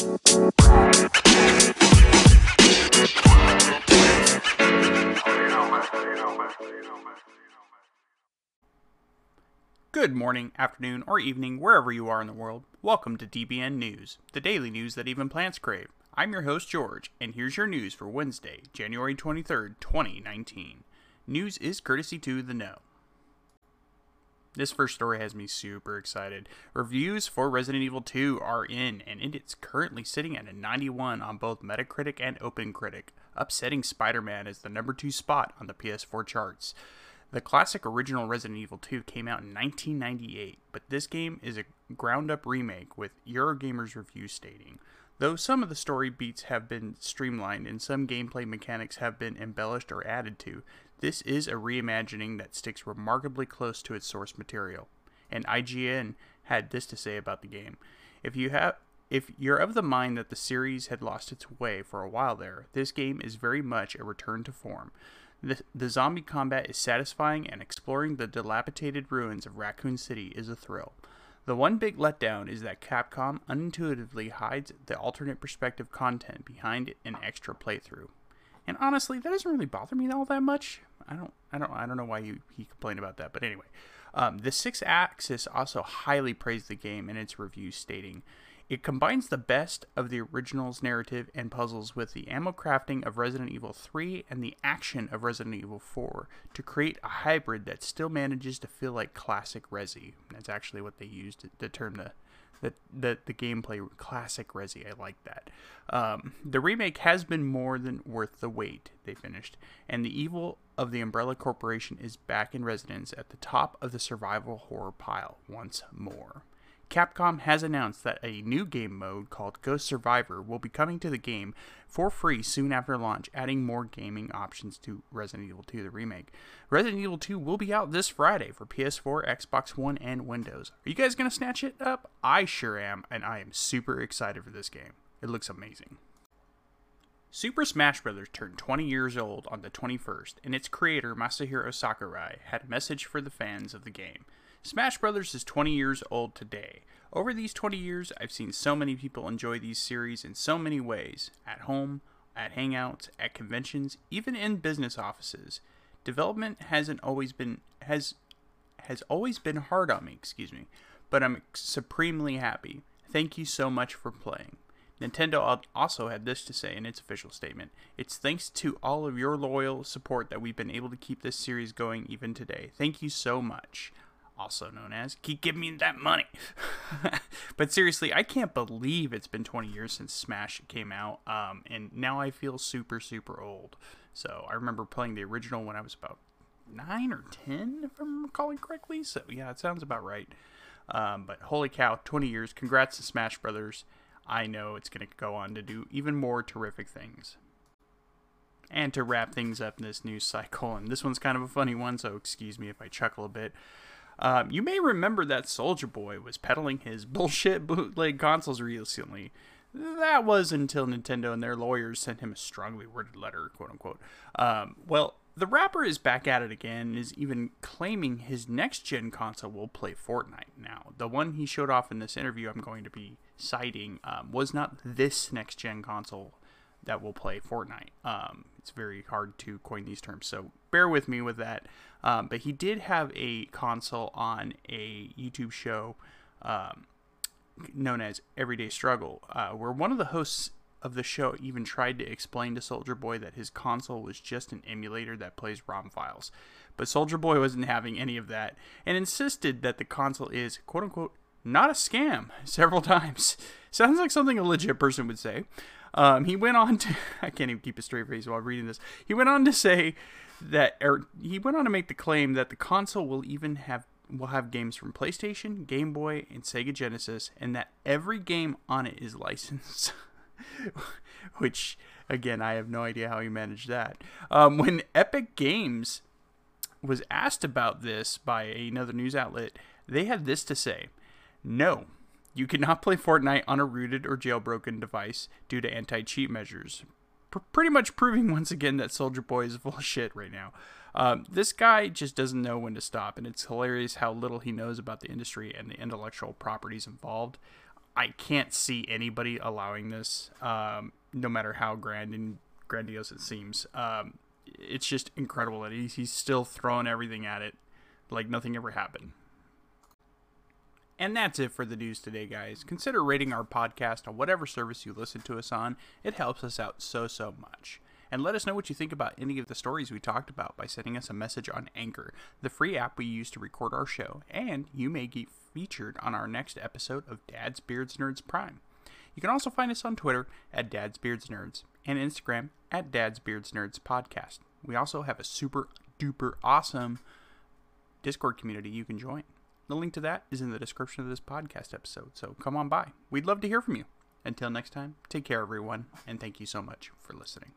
Good morning, afternoon, or evening, wherever you are in the world. Welcome to DBN News, the daily news that even plants crave. I'm your host, George, and here's your news for Wednesday, January 23rd, 2019. News is courtesy to The Know. This first story has me super excited. Reviews for Resident Evil 2 are in, and it is currently sitting at a 91 on both Metacritic and OpenCritic, upsetting Spider Man as the number 2 spot on the PS4 charts. The classic original Resident Evil 2 came out in 1998, but this game is a ground up remake with Eurogamer's review stating Though some of the story beats have been streamlined and some gameplay mechanics have been embellished or added to, this is a reimagining that sticks remarkably close to its source material. And IGN had this to say about the game. If you have if you're of the mind that the series had lost its way for a while there, this game is very much a return to form. The, the zombie combat is satisfying, and exploring the dilapidated ruins of Raccoon City is a thrill. The one big letdown is that Capcom unintuitively hides the alternate perspective content behind an extra playthrough. And honestly, that doesn't really bother me all that much. I don't, I don't, I don't know why he, he complained about that. But anyway, um, the SixthAxis also highly praised the game in its review, stating, it combines the best of the original's narrative and puzzles with the ammo crafting of Resident Evil 3 and the action of Resident Evil 4 to create a hybrid that still manages to feel like classic Resi. That's actually what they used to, term the the, the, the gameplay classic Resi. I like that. Um, the remake has been more than worth the wait, they finished, and the evil of the Umbrella Corporation is back in residence at the top of the survival horror pile once more. Capcom has announced that a new game mode called Ghost Survivor will be coming to the game for free soon after launch, adding more gaming options to Resident Evil 2 the remake. Resident Evil 2 will be out this Friday for PS4, Xbox One, and Windows. Are you guys going to snatch it up? I sure am, and I am super excited for this game. It looks amazing. Super Smash Bros. turned 20 years old on the 21st, and its creator, Masahiro Sakurai, had a message for the fans of the game. Smash Brothers is 20 years old today. Over these 20 years, I've seen so many people enjoy these series in so many ways at home, at hangouts, at conventions, even in business offices. Development hasn't always been has has always been hard on me, excuse me, but I'm supremely happy. Thank you so much for playing. Nintendo also had this to say in its official statement It's thanks to all of your loyal support that we've been able to keep this series going even today. Thank you so much also known as keep giving me that money. but seriously, I can't believe it's been 20 years since Smash came out, um, and now I feel super super old. So I remember playing the original when I was about nine or 10, if I'm recalling correctly. So yeah, it sounds about right. Um, but holy cow, 20 years! Congrats to Smash Brothers. I know it's going to go on to do even more terrific things. And to wrap things up in this news cycle, and this one's kind of a funny one, so excuse me if I chuckle a bit. Um, you may remember that Soulja Boy was peddling his bullshit bootleg consoles recently. That was until Nintendo and their lawyers sent him a strongly worded letter, quote unquote. Um, well, the rapper is back at it again and is even claiming his next gen console will play Fortnite now. The one he showed off in this interview I'm going to be citing um, was not this next gen console that will play Fortnite. Um, it's very hard to coin these terms, so bear with me with that. Um, but he did have a console on a YouTube show um, known as Everyday Struggle, uh, where one of the hosts of the show even tried to explain to Soulja Boy that his console was just an emulator that plays ROM files. But Soulja Boy wasn't having any of that and insisted that the console is, quote unquote, not a scam several times. Sounds like something a legit person would say. Um, he went on to, I can't even keep a straight face while reading this. He went on to say that, or he went on to make the claim that the console will even have will have games from PlayStation, Game Boy, and Sega Genesis, and that every game on it is licensed. Which, again, I have no idea how he managed that. Um, when Epic Games was asked about this by another news outlet, they had this to say No, you cannot play Fortnite on a rooted or jailbroken device due to anti cheat measures. P- pretty much proving once again that Soulja Boy is full of shit right now. Um, this guy just doesn't know when to stop, and it's hilarious how little he knows about the industry and the intellectual properties involved. I can't see anybody allowing this, um, no matter how grand and grandiose it seems. Um, it's just incredible that he's, he's still throwing everything at it like nothing ever happened. And that's it for the news today, guys. Consider rating our podcast on whatever service you listen to us on. It helps us out so, so much. And let us know what you think about any of the stories we talked about by sending us a message on Anchor, the free app we use to record our show, and you may get featured on our next episode of Dad's Beards Nerds Prime. You can also find us on Twitter at Dad's Beards Nerds and Instagram at Dad's Beards Nerds Podcast. We also have a super duper awesome Discord community you can join. The link to that is in the description of this podcast episode, so come on by. We'd love to hear from you. Until next time, take care, everyone, and thank you so much for listening.